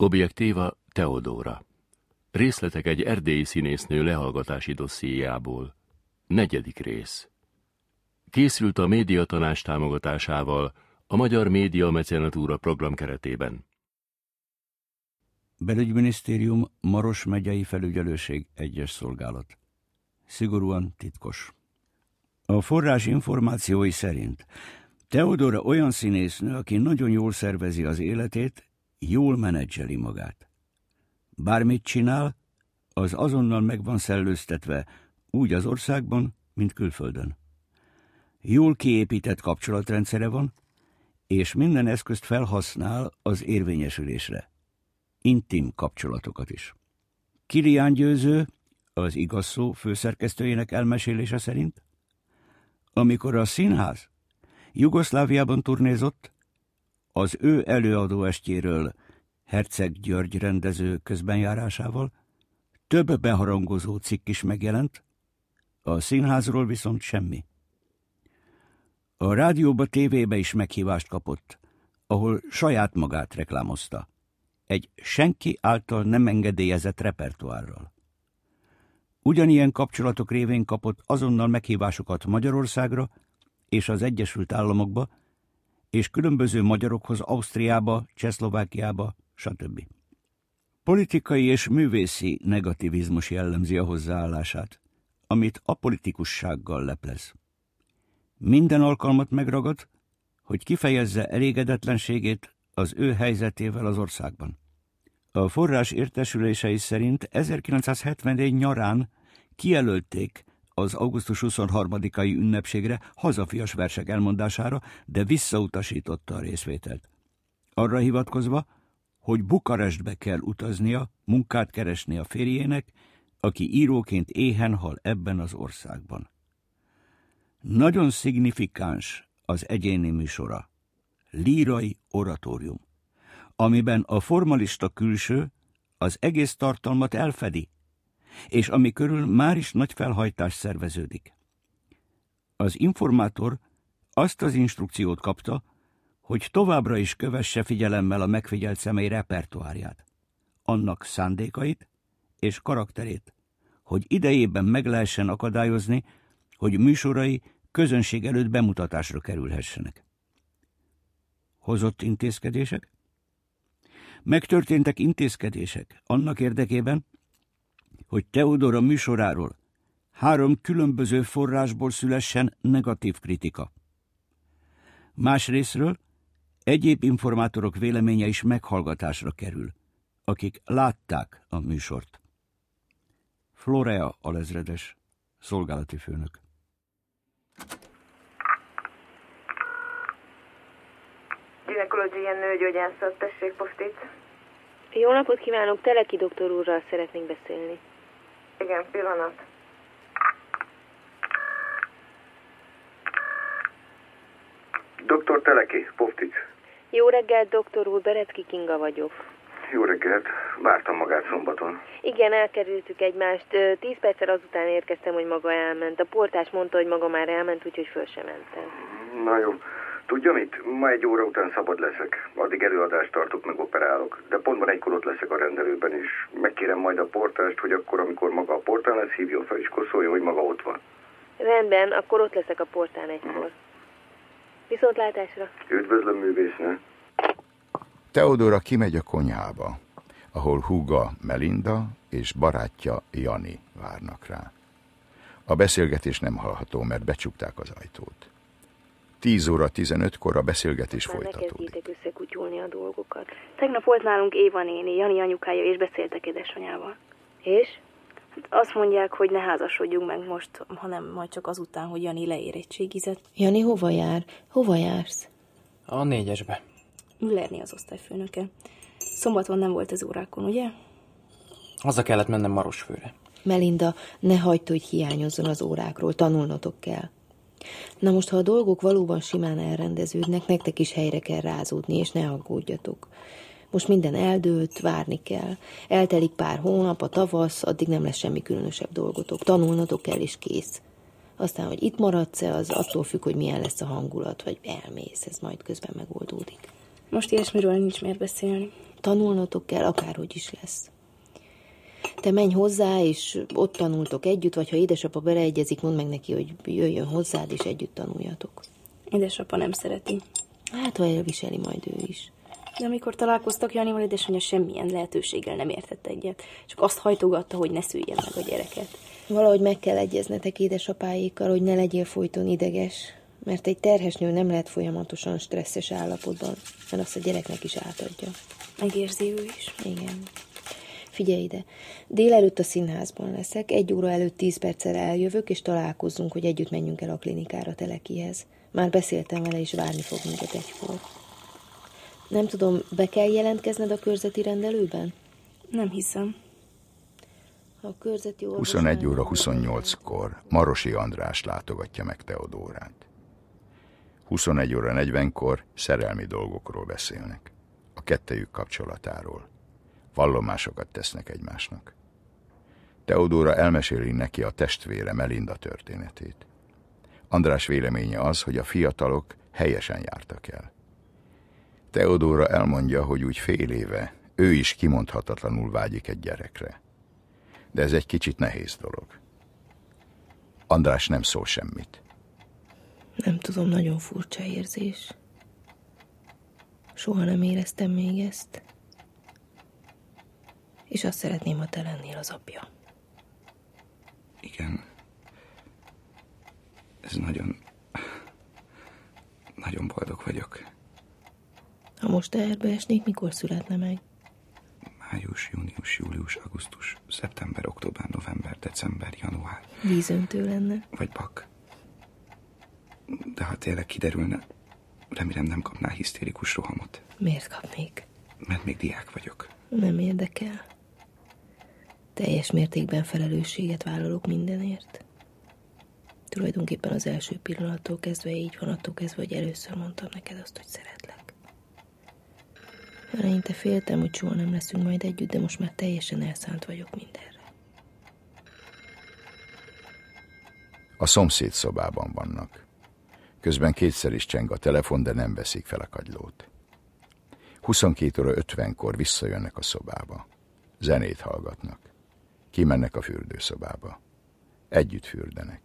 Objektíva Teodóra. Részletek egy erdélyi színésznő lehallgatási dossziéjából. Negyedik rész. Készült a médiatanás támogatásával a Magyar Média Mecenatúra program keretében. Belügyminisztérium Maros megyei felügyelőség egyes szolgálat. Szigorúan titkos. A forrás információi szerint Teodora olyan színésznő, aki nagyon jól szervezi az életét, jól menedzseli magát. Bármit csinál, az azonnal meg van szellőztetve, úgy az országban, mint külföldön. Jól kiépített kapcsolatrendszere van, és minden eszközt felhasznál az érvényesülésre. Intim kapcsolatokat is. Kilián Győző, az igaz szó főszerkesztőjének elmesélése szerint, amikor a színház Jugoszláviában turnézott, az ő előadó estjéről Herceg György rendező közbenjárásával több beharangozó cikk is megjelent, a színházról viszont semmi. A rádióba, tévébe is meghívást kapott, ahol saját magát reklámozta. Egy senki által nem engedélyezett repertoárral. Ugyanilyen kapcsolatok révén kapott azonnal meghívásokat Magyarországra és az Egyesült Államokba, és különböző magyarokhoz Ausztriába, Csehszlovákiába, stb. Politikai és művészi negativizmus jellemzi a hozzáállását, amit a politikussággal leplez. Minden alkalmat megragad, hogy kifejezze elégedetlenségét az ő helyzetével az országban. A forrás értesülései szerint 1974 nyarán kijelölték az augusztus 23-ai ünnepségre hazafias versek elmondására, de visszautasította a részvételt. Arra hivatkozva, hogy Bukarestbe kell utaznia, munkát keresni a férjének, aki íróként éhen hal ebben az országban. Nagyon szignifikáns az egyéni műsora, lírai oratórium, amiben a formalista külső az egész tartalmat elfedi, és ami körül már is nagy felhajtás szerveződik. Az informátor azt az instrukciót kapta, hogy továbbra is kövesse figyelemmel a megfigyelt személy repertoárját, annak szándékait és karakterét, hogy idejében meg lehessen akadályozni, hogy műsorai közönség előtt bemutatásra kerülhessenek. Hozott intézkedések? Megtörténtek intézkedések annak érdekében, hogy Teodora műsoráról három különböző forrásból szülessen negatív kritika. Másrésztről egyéb informátorok véleménye is meghallgatásra kerül, akik látták a műsort. Florea alezredes, szolgálati főnök. Ginekológiai nőgyógyászat, tessék, postit. Jó napot kívánok, Teleki doktor úrral szeretnénk beszélni. Igen, pillanat. Doktor Teleki, Poftic. Jó reggelt, doktor úr, Berecki Kinga vagyok. Jó reggelt, vártam magát szombaton. Igen, elkerültük egymást. Tíz perccel azután érkeztem, hogy maga elment. A portás mondta, hogy maga már elment, úgyhogy föl sem mentem. Na jó. Tudja mit? Ma egy óra után szabad leszek. Addig előadást tartok, meg operálok. De pontban egykor ott leszek a rendelőben is. Megkérem majd a portást, hogy akkor, amikor maga a portán lesz, hívjon fel és koszoljon, hogy maga ott van. Rendben, akkor ott leszek a portán egykor. Uh-huh. Viszontlátásra. Üdvözlöm, művésznő. Teodora kimegy a konyhába, ahol húga Melinda és barátja Jani várnak rá. A beszélgetés nem hallható, mert becsukták az ajtót. 10 óra 15-kor a beszélgetés Már folytatódik. Ne összekutyulni a dolgokat. Tegnap volt nálunk Éva néni, Jani anyukája, és beszéltek édesanyával. És? Hát azt mondják, hogy ne házasodjunk meg most, hanem majd csak azután, hogy Jani leérettségizett. Jani hova jár? Hova jársz? A négyesbe. Üllerni az osztályfőnöke. Szombaton nem volt az órákon, ugye? Haza kellett mennem Marosfőre. Melinda, ne hagyd, hogy hiányozzon az órákról, tanulnotok kell. Na most, ha a dolgok valóban simán elrendeződnek, nektek is helyre kell rázódni, és ne aggódjatok. Most minden eldőlt, várni kell. Eltelik pár hónap, a tavasz, addig nem lesz semmi különösebb dolgotok. Tanulnotok kell, és kész. Aztán, hogy itt maradsz-e, az attól függ, hogy milyen lesz a hangulat, vagy elmész, ez majd közben megoldódik. Most ilyesmiről nincs miért beszélni. Tanulnotok kell, akárhogy is lesz. Te menj hozzá, és ott tanultok együtt, vagy ha édesapa beleegyezik, mondd meg neki, hogy jöjjön hozzád, és együtt tanuljatok. Édesapa nem szereti. Hát, ha elviseli majd ő is. De amikor találkoztak Janival, édesanyja semmilyen lehetőséggel nem értett egyet. Csak azt hajtogatta, hogy ne szüljen meg a gyereket. Valahogy meg kell egyeznetek édesapáékkal, hogy ne legyél folyton ideges, mert egy terhes nő nem lehet folyamatosan stresszes állapotban, mert azt a gyereknek is átadja. Megérzi ő is. Igen. Figyelj ide, délelőtt a színházban leszek, egy óra előtt tíz perccel eljövök, és találkozzunk, hogy együtt menjünk el a klinikára Telekihez. Már beszéltem vele, és várni fog minket egykor. Nem tudom, be kell jelentkezned a körzeti rendelőben? Nem hiszem. A körzeti 21 óra 28-kor Marosi András látogatja meg Teodórát. 21 óra 40-kor szerelmi dolgokról beszélnek. A kettejük kapcsolatáról. Vallomásokat tesznek egymásnak. Teodóra elmeséli neki a testvére Melinda történetét. András véleménye az, hogy a fiatalok helyesen jártak el. Teodóra elmondja, hogy úgy fél éve ő is kimondhatatlanul vágyik egy gyerekre. De ez egy kicsit nehéz dolog. András nem szól semmit. Nem tudom, nagyon furcsa érzés. Soha nem éreztem még ezt. És azt szeretném, ha te lennél az apja. Igen. Ez nagyon... Nagyon boldog vagyok. Ha most teherbe esnék, mikor születne meg? Május, június, július, augusztus, szeptember, október, november, december, január. Vízöntő lenne. Vagy bak. De ha tényleg kiderülne, remélem nem kapnál hisztérikus rohamot. Miért kapnék? Mert még diák vagyok. Nem érdekel. Teljes mértékben felelősséget vállalok mindenért. Tulajdonképpen az első pillanattól kezdve így van, attól kezdve, hogy először mondtam neked azt, hogy szeretlek. Eleinte féltem, hogy soha nem leszünk majd együtt, de most már teljesen elszánt vagyok mindenre. A szomszéd szobában vannak. Közben kétszer is cseng a telefon, de nem veszik fel a kagylót. 22 óra 50-kor visszajönnek a szobába. Zenét hallgatnak. Kimennek a fürdőszobába. Együtt fürdenek.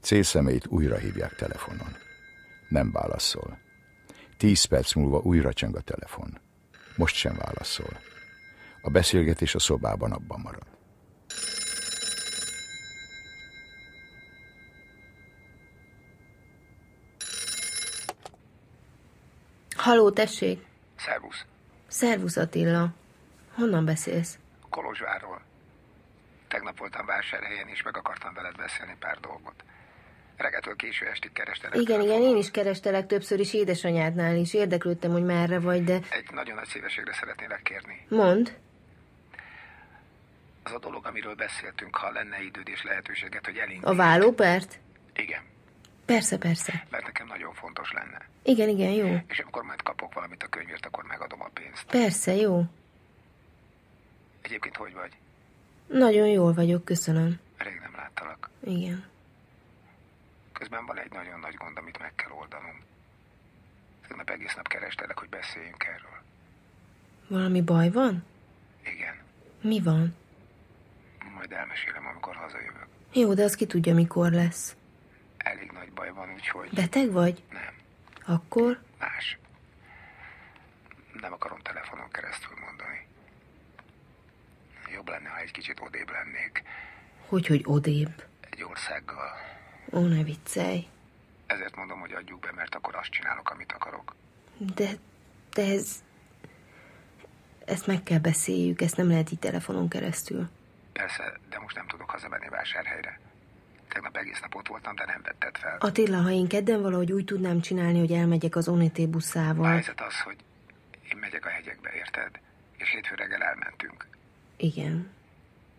Célszemeit újra hívják telefonon. Nem válaszol. Tíz perc múlva újra cseng a telefon. Most sem válaszol. A beszélgetés a szobában abban marad. Haló, tessék! Szervusz. Szervusz Attila. Honnan beszélsz? Kolozsvárról. Tegnap voltam vásárhelyen, és meg akartam veled beszélni pár dolgot. Reggel késő estig kerestelek. Igen, igen, én is kerestelek többször is édesanyádnál is. Érdeklődtem, hogy merre vagy, de... Egy nagyon nagy szívességre szeretnélek kérni. Mond. Az a dolog, amiről beszéltünk, ha lenne időd és lehetőséget, hogy elindulj. A vállópert? Igen. Persze, persze. Mert nekem nagyon fontos lenne. Igen, igen, jó. És amikor majd kapok valamit a könyvért, akkor megadom a pénzt. Persze, jó. Egyébként hogy vagy? Nagyon jól vagyok, köszönöm. Rég nem láttalak. Igen. Közben van egy nagyon nagy gond, amit meg kell oldanom. Tegnap egész nap kerestelek, hogy beszéljünk erről. Valami baj van? Igen. Mi van? Majd elmesélem, amikor hazajövök. Jó, de az ki tudja, mikor lesz. Elég nagy baj van, úgyhogy... Beteg vagy? Nem. Akkor? Más. Nem akarom telefonon keresztül mondani. Jobb lenne, ha egy kicsit odébb lennék. Hogy, hogy odébb? Egy országgal. Ó, ne viccelj. Ezért mondom, hogy adjuk be, mert akkor azt csinálok, amit akarok. De, de ez... Ezt meg kell beszéljük, ezt nem lehet így telefonon keresztül. Persze, de most nem tudok hazamenni vásárhelyre. Tegnap egész nap ott voltam, de nem vetted fel. Attila, ha én kedden valahogy úgy tudnám csinálni, hogy elmegyek az Onété buszával. A helyzet az, hogy én megyek a hegyekbe, érted? És hétfő reggel elmentünk. Igen.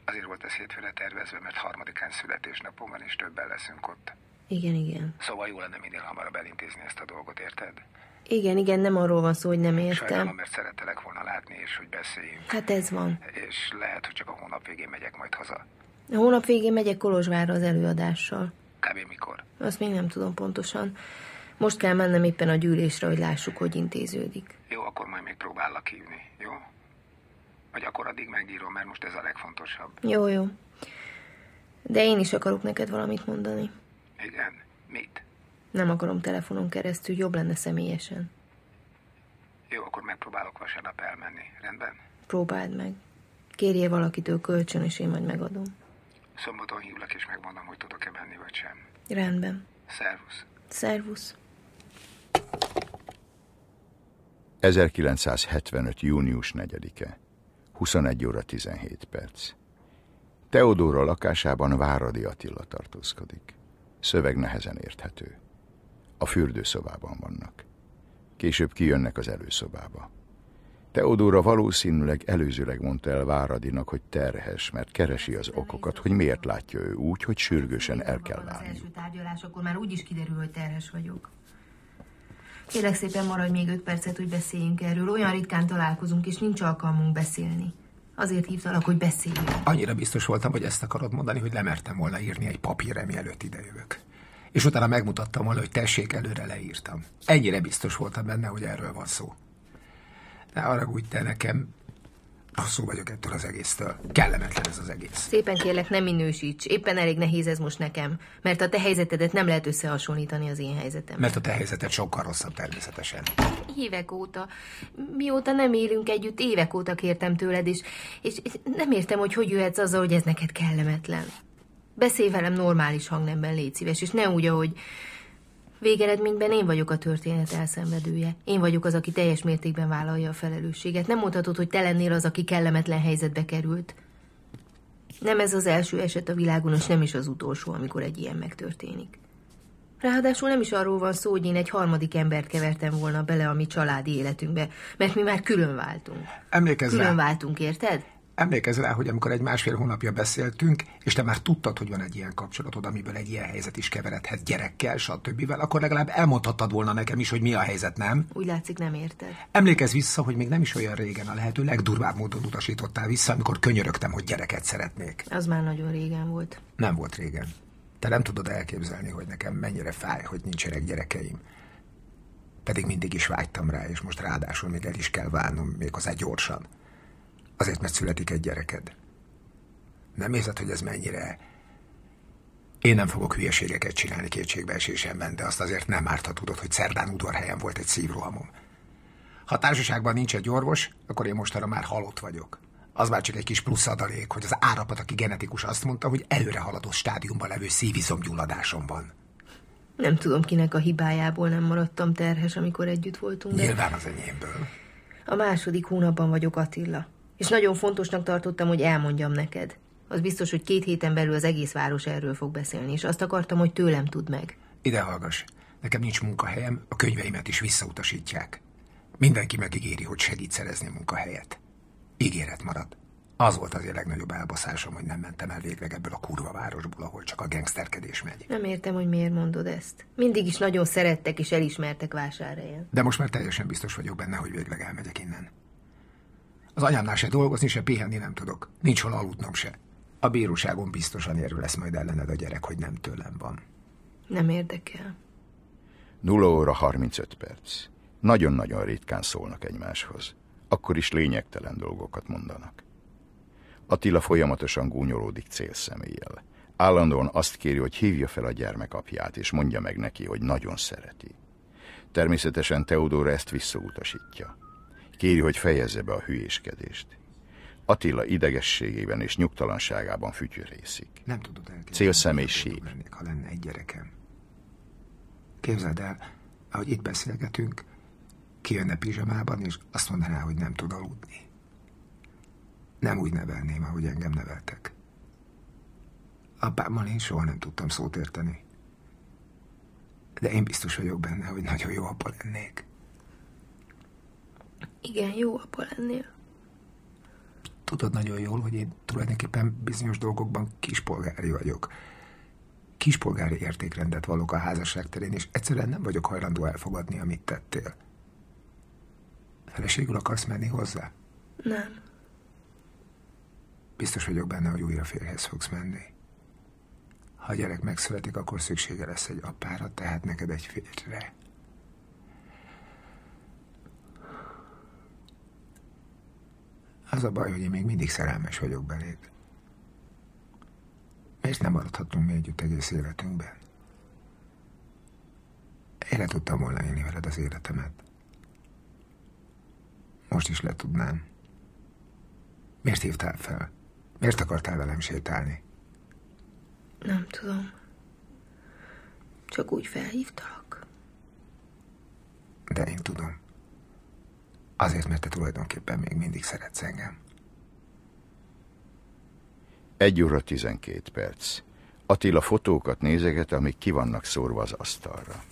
Azért volt ez hétfőre tervezve, mert harmadikán születésnapom van, és többen leszünk ott. Igen, igen. Szóval jó lenne minél hamarabb elintézni ezt a dolgot, érted? Igen, igen, nem arról van szó, hogy nem értem. Sajnálom, mert szerettelek volna látni, és hogy beszéljünk. Hát ez van. És lehet, hogy csak a hónap végén megyek majd haza. A hónap végén megyek Kolozsvárra az előadással. Kb. mikor? Azt még nem tudom pontosan. Most kell mennem éppen a gyűlésre, hogy lássuk, hogy intéződik. Jó, akkor majd még próbállak hívni, jó? Vagy akkor addig megírom, mert most ez a legfontosabb. Jó, jó. De én is akarok neked valamit mondani. Igen? Mit? Nem akarom telefonon keresztül, jobb lenne személyesen. Jó, akkor megpróbálok vasárnap elmenni. Rendben? Próbáld meg. Kérjél valakitől kölcsön, és én majd megadom. Szombaton hívlak, és megmondom, hogy tudok-e menni, vagy sem. Rendben. Szervusz. Szervusz. 1975. június 4-e. 21 óra 17 perc. Teodóra lakásában Váradi Attila tartózkodik. Szöveg nehezen érthető. A fürdőszobában vannak. Később kijönnek az előszobába. Teodóra valószínűleg előzőleg mondta el Váradinak, hogy terhes, mert keresi az okokat, hogy miért látja ő úgy, hogy sürgősen el kell válni. Az első tárgyalás, akkor már úgy is kiderül, hogy terhes vagyok. Kérlek szépen maradj még öt percet, hogy beszéljünk erről. Olyan ritkán találkozunk, és nincs alkalmunk beszélni. Azért hívtalak, hogy beszéljünk. Annyira biztos voltam, hogy ezt akarod mondani, hogy lemertem volna írni egy papírra, mielőtt idejövök. És utána megmutattam volna, hogy tessék, előre leírtam. Ennyire biztos voltam benne, hogy erről van szó. Ne haragudj te nekem, rosszul vagyok ettől az egésztől. Kellemetlen ez az egész. Szépen kérlek, nem minősíts. Éppen elég nehéz ez most nekem. Mert a te helyzetedet nem lehet összehasonlítani az én helyzetem. Mert a te helyzeted sokkal rosszabb természetesen. Évek óta, mióta nem élünk együtt, évek óta kértem tőled, és, és nem értem, hogy hogy jöhetsz azzal, hogy ez neked kellemetlen. Beszélj velem normális hangnemben, légy szíves, és ne úgy, ahogy... Végeredményben én vagyok a történet elszenvedője. Én vagyok az, aki teljes mértékben vállalja a felelősséget. Nem mondhatod, hogy te lennél az, aki kellemetlen helyzetbe került. Nem ez az első eset a világon, és nem is az utolsó, amikor egy ilyen megtörténik. Ráadásul nem is arról van szó, hogy én egy harmadik embert kevertem volna bele a mi családi életünkbe, mert mi már külön váltunk. Emlékezz Külön rá, váltunk, érted? Emlékezz rá, hogy amikor egy másfél hónapja beszéltünk, és te már tudtad, hogy van egy ilyen kapcsolatod, amiből egy ilyen helyzet is keveredhet gyerekkel, stb., akkor legalább elmondhattad volna nekem is, hogy mi a helyzet, nem? Úgy látszik, nem érted. Emlékezz vissza, hogy még nem is olyan régen a lehető legdurvább módon utasítottál vissza, amikor könyörögtem, hogy gyereket szeretnék. Az már nagyon régen volt. Nem volt régen. Te nem tudod elképzelni, hogy nekem mennyire fáj, hogy nincsenek gyerekeim. Pedig mindig is vágytam rá, és most ráadásul még el is kell válnom, méghozzá gyorsan. Azért, mert születik egy gyereked. Nem érzed, hogy ez mennyire... Én nem fogok hülyeségeket csinálni kétségbeesésemben, de azt azért nem árt, ha tudod, hogy szerdán udvarhelyen volt egy szívrohamom. Ha társaságban nincs egy orvos, akkor én mostanra már halott vagyok. Az már csak egy kis plusz adalék, hogy az árapat, aki genetikus azt mondta, hogy előre haladott stádiumban levő szívizomgyulladásom van. Nem tudom, kinek a hibájából nem maradtam terhes, amikor együtt voltunk, de Nyilván az enyémből. a második hónapban vagyok Attila. És nagyon fontosnak tartottam, hogy elmondjam neked. Az biztos, hogy két héten belül az egész város erről fog beszélni, és azt akartam, hogy tőlem tudd meg. Ide hallgass. Nekem nincs munkahelyem, a könyveimet is visszautasítják. Mindenki megígéri, hogy segít szerezni munkahelyet. Ígéret marad. Az volt azért legnagyobb elbaszásom, hogy nem mentem el végleg ebből a kurva városból, ahol csak a gangsterkedés megy. Nem értem, hogy miért mondod ezt. Mindig is nagyon szerettek és elismertek vásárhelyen. De most már teljesen biztos vagyok benne, hogy végleg elmegyek innen. Az anyámnál se dolgozni, se pihenni nem tudok. Nincs hol aludnom se. A bíróságon biztosan érő lesz majd ellened a gyerek, hogy nem tőlem van. Nem érdekel. 0 óra 35 perc. Nagyon-nagyon ritkán szólnak egymáshoz. Akkor is lényegtelen dolgokat mondanak. Attila folyamatosan gúnyolódik célszemélyel. Állandóan azt kéri, hogy hívja fel a gyermek apját, és mondja meg neki, hogy nagyon szereti. Természetesen Teodóra ezt visszautasítja. Kéri, hogy fejezze be a hülyéskedést. Attila idegességében és nyugtalanságában fütyörészik. Nem tudod elképzelni. Célszemély milyen boldog sír. lennék, ha lenne egy gyerekem. Képzeld el, ahogy itt beszélgetünk, kijönne pizsamában, és azt mondaná, hogy nem tud aludni. Nem úgy nevelném, ahogy engem neveltek. Apámmal én soha nem tudtam szót érteni. De én biztos vagyok benne, hogy nagyon jó apa lennék. Igen, jó apa lennél. Tudod nagyon jól, hogy én tulajdonképpen bizonyos dolgokban kispolgári vagyok. Kispolgári értékrendet vallok a házasság terén, és egyszerűen nem vagyok hajlandó elfogadni, amit tettél. Feleségül akarsz menni hozzá? Nem. Biztos vagyok benne, hogy újra férjhez fogsz menni. Ha a gyerek megszületik, akkor szüksége lesz egy apára, tehát neked egy férjre. Az a baj, hogy én még mindig szerelmes vagyok beléd. Miért nem maradhatunk mi együtt egész életünkben? Én le tudtam volna élni veled az életemet. Most is le tudnám. Miért hívtál fel? Miért akartál velem sétálni? Nem tudom. Csak úgy felhívtalak. De én tudom. Azért, mert te tulajdonképpen még mindig szeretsz engem. Egy óra tizenkét perc. Attila fotókat nézeget, amik ki vannak szórva az asztalra.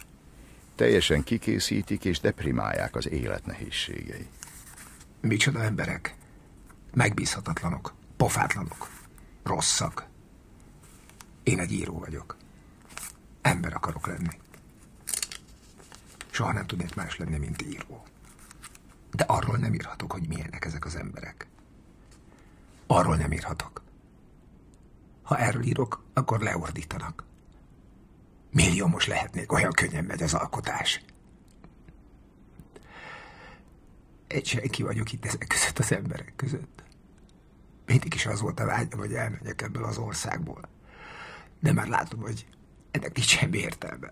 Teljesen kikészítik és deprimálják az élet nehézségei. Micsoda emberek? Megbízhatatlanok, pofátlanok, rosszak. Én egy író vagyok. Ember akarok lenni. Soha nem tudnék más lenni, mint író. De arról nem írhatok, hogy milyenek ezek az emberek. Arról nem írhatok. Ha erről írok, akkor leordítanak. Milliómos lehetnék, olyan könnyen megy az alkotás. Egy senki vagyok itt ezek között az emberek között. Mindig is az volt a vágyam, hogy elmenjek ebből az országból. De már látom, hogy ennek nincs semmi értelme.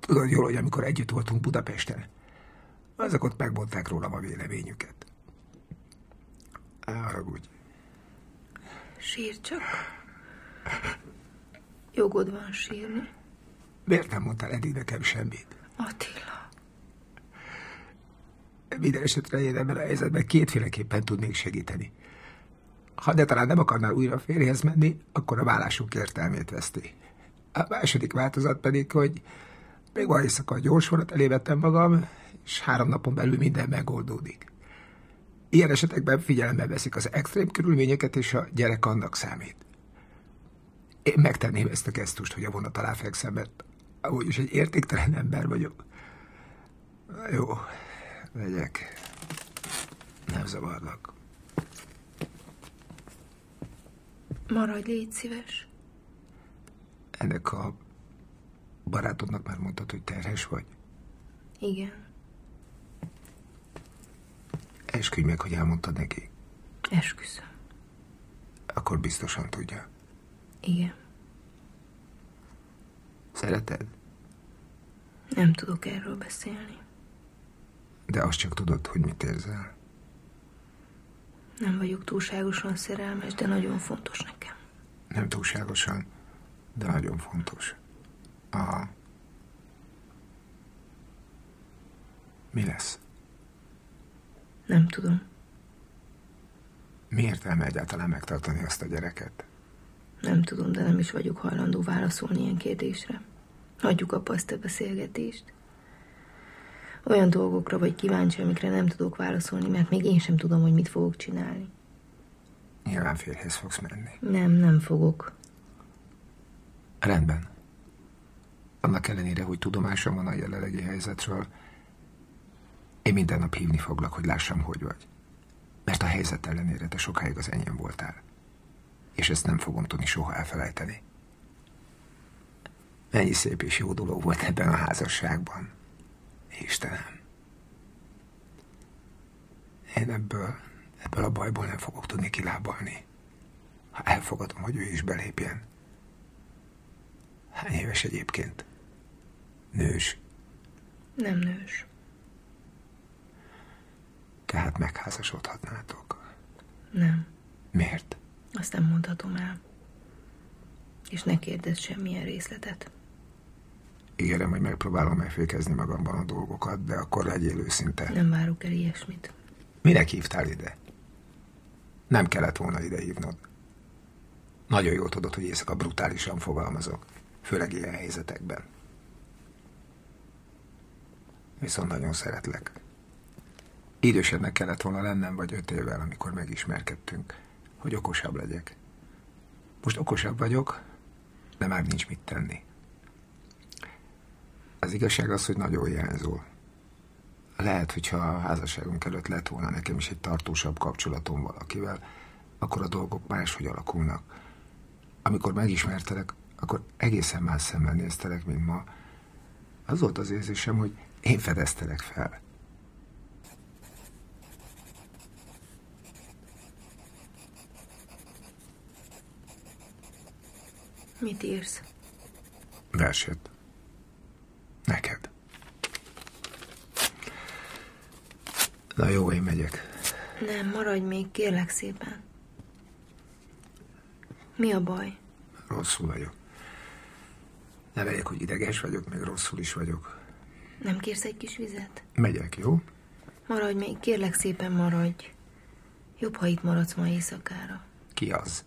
Tudod jól, hogy amikor együtt voltunk Budapesten, azok ott megmondták rólam a véleményüket. Haragudj. Sír csak. Jogod van sírni. Miért nem mondtál eddig nekem semmit? Attila. Minden esetre én ebben a helyzetben kétféleképpen tudnék segíteni. Ha de talán nem akarnál újra férjhez menni, akkor a vállásunk értelmét veszti. A második változat pedig, hogy még ma éjszaka a gyors vonat elévettem magam, és három napon belül minden megoldódik. Ilyen esetekben figyelembe veszik az extrém körülményeket, és a gyerek annak számít. Én megtenném ezt a gesztust, hogy a vonat alá fekszem, mert amúgy is egy értéktelen ember vagyok. Jó, megyek. Nem zavarlak. Maradj, légy szíves. Ennek a barátodnak már mondtad, hogy terhes vagy? Igen. Esküdj meg, hogy elmondtad neki. Esküszöm. Akkor biztosan tudja. Igen. Szereted? Nem tudok erről beszélni. De azt csak tudod, hogy mit érzel. Nem vagyok túlságosan szerelmes, de nagyon fontos nekem. Nem túlságosan, de nagyon fontos. Aha. Mi lesz? Nem tudom. Mi értelme egyáltalán megtartani azt a gyereket? Nem tudom, de nem is vagyok hajlandó válaszolni ilyen kérdésre. Hagyjuk abba azt a beszélgetést. Olyan dolgokra vagy kíváncsi, amikre nem tudok válaszolni, mert még én sem tudom, hogy mit fogok csinálni. Nyilván férjhez fogsz menni. Nem, nem fogok. Rendben. Annak ellenére, hogy tudomásom van a jelenlegi helyzetről, én minden nap hívni foglak, hogy lássam, hogy vagy. Mert a helyzet ellenére te sokáig az enyém voltál. És ezt nem fogom tudni soha elfelejteni. Mennyi szép és jó dolog volt ebben a házasságban. Istenem. Én ebből, ebből a bajból nem fogok tudni kilábalni. Ha elfogadom, hogy ő is belépjen. Hány éves egyébként? Nős. Nem nős. Tehát megházasodhatnátok. Nem. Miért? Azt nem mondhatom el. És ne kérdezz semmilyen részletet. Ígérem, hogy megpróbálom megfékezni magamban a dolgokat, de akkor legyél őszinte. Nem várok el ilyesmit. Minek hívtál ide? Nem kellett volna ide hívnod. Nagyon jól tudod, hogy éjszaka brutálisan fogalmazok, főleg ilyen helyzetekben. Viszont nagyon szeretlek. Idősebbnek kellett volna lennem, vagy öt évvel, amikor megismerkedtünk, hogy okosabb legyek. Most okosabb vagyok, de már nincs mit tenni. Az igazság az, hogy nagyon hiányzol. Lehet, hogyha a házasságunk előtt lett volna nekem is egy tartósabb kapcsolatom valakivel, akkor a dolgok máshogy alakulnak. Amikor megismertelek, akkor egészen más szemmel néztelek, mint ma. Az volt az érzésem, hogy én fedeztelek fel. Mit írsz? Verset. Neked. Na jó, én megyek. Nem, maradj még, kérlek szépen. Mi a baj? Rosszul vagyok. Ne vegyek, hogy ideges vagyok, meg rosszul is vagyok. Nem kérsz egy kis vizet? Megyek, jó? Maradj még, kérlek szépen maradj. Jobb, ha itt maradsz ma éjszakára. Ki az?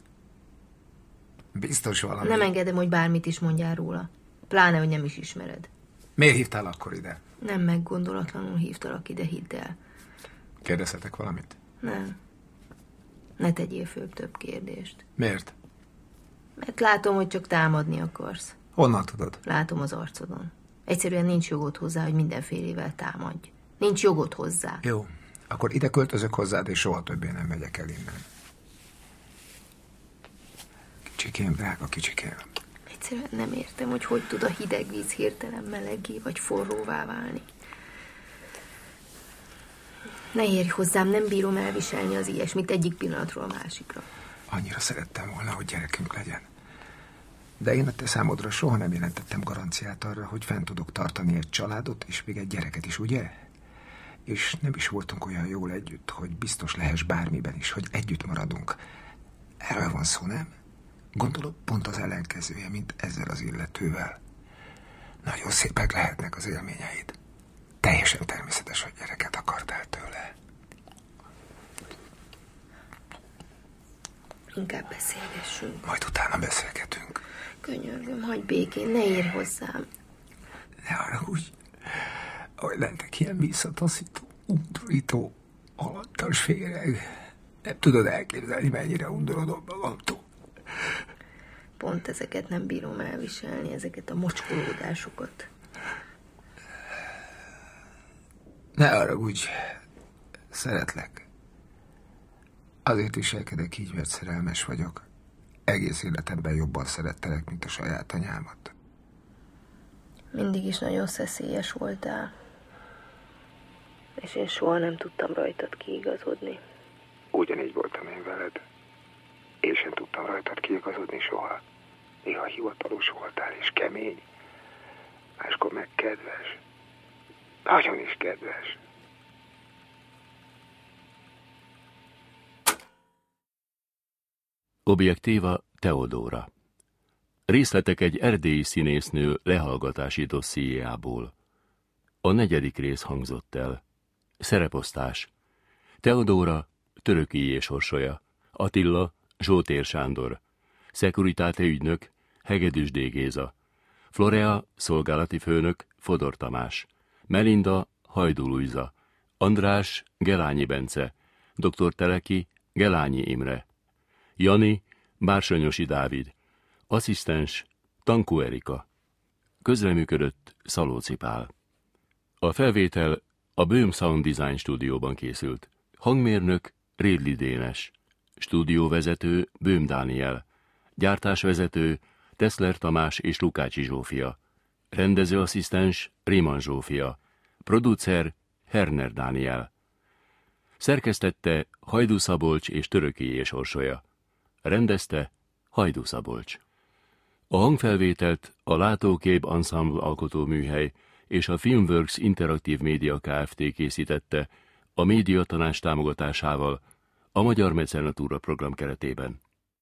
Biztos valami. Nem engedem, hogy bármit is mondjál róla. Pláne, hogy nem is ismered. Miért hívtál akkor ide? Nem meggondolatlanul hívtalak ide, hidd el. Kérdezhetek valamit? Nem. Ne tegyél föl több kérdést. Miért? Mert látom, hogy csak támadni akarsz. Honnan tudod? Látom az arcodon. Egyszerűen nincs jogod hozzá, hogy mindenfélével támadj. Nincs jogod hozzá. Jó. Akkor ide költözök hozzád, és soha többé nem megyek el innen. Kicsikém, drága kicsikém. Egyszerűen nem értem, hogy hogy tud a hideg víz hirtelen melegé vagy forróvá válni. Ne érj hozzám, nem bírom elviselni az ilyesmit egyik pillanatról a másikra. Annyira szerettem volna, hogy gyerekünk legyen. De én a te számodra soha nem jelentettem garanciát arra, hogy fent tudok tartani egy családot, és még egy gyereket is, ugye? És nem is voltunk olyan jól együtt, hogy biztos lehess bármiben is, hogy együtt maradunk. Erről van szó, nem? Gondolod, pont az ellenkezője, mint ezzel az illetővel. Nagyon szépek lehetnek az élményeid. Teljesen természetes, hogy gyereket akartál tőle. Inkább beszélgessünk. Majd utána beszélgetünk. Könyörgöm, hagyj békén, ne érj hozzám. Ne arra úgy, hogy lentek ilyen visszataszító, undorító, alattas féreg. Nem tudod elképzelni, mennyire undorodom magamtól. Pont ezeket nem bírom elviselni, ezeket a mocskolódásokat. Ne arra úgy, szeretlek. Azért viselkedek így, mert szerelmes vagyok. Egész életemben jobban szerettelek, mint a saját anyámat. Mindig is nagyon szeszélyes voltál. És én soha nem tudtam rajtad kiigazodni. Ugyanígy voltam én veled. Én sem tudtam rajtad kiigazodni soha. Néha hivatalos voltál és kemény. Máskor meg kedves. Nagyon is kedves. Objektíva Teodóra. Részletek egy erdélyi színésznő lehallgatási dossziéjából. A negyedik rész hangzott el. Szereposztás. Teodóra, töröki és orsolya. Attila, Zsótér Sándor. Szekuritáte ügynök, Hegedűs D. Géza. Florea, szolgálati főnök, Fodor Tamás. Melinda, Hajdú Luiza. András, Gelányi Bence. Dr. Teleki, Gelányi Imre. Jani, Bársonyosi Dávid, asszisztens, Tankó Erika. Közreműködött Szalóci Pál. A felvétel a Böhm Sound Design stúdióban készült. Hangmérnök Rédli Dénes. Stúdióvezető Böhm Dániel. Gyártásvezető Teszler Tamás és Lukácsi Zsófia. Rendezőasszisztens Réman Zsófia. Producer Herner Dániel. Szerkesztette Hajdú Szabolcs és Töröki és Orsolya rendezte Hajdú Szabolcs. A hangfelvételt a Látókép Ensemble alkotóműhely és a Filmworks Interaktív Média Kft. készítette a médiatanás támogatásával a Magyar Mecenatúra program keretében.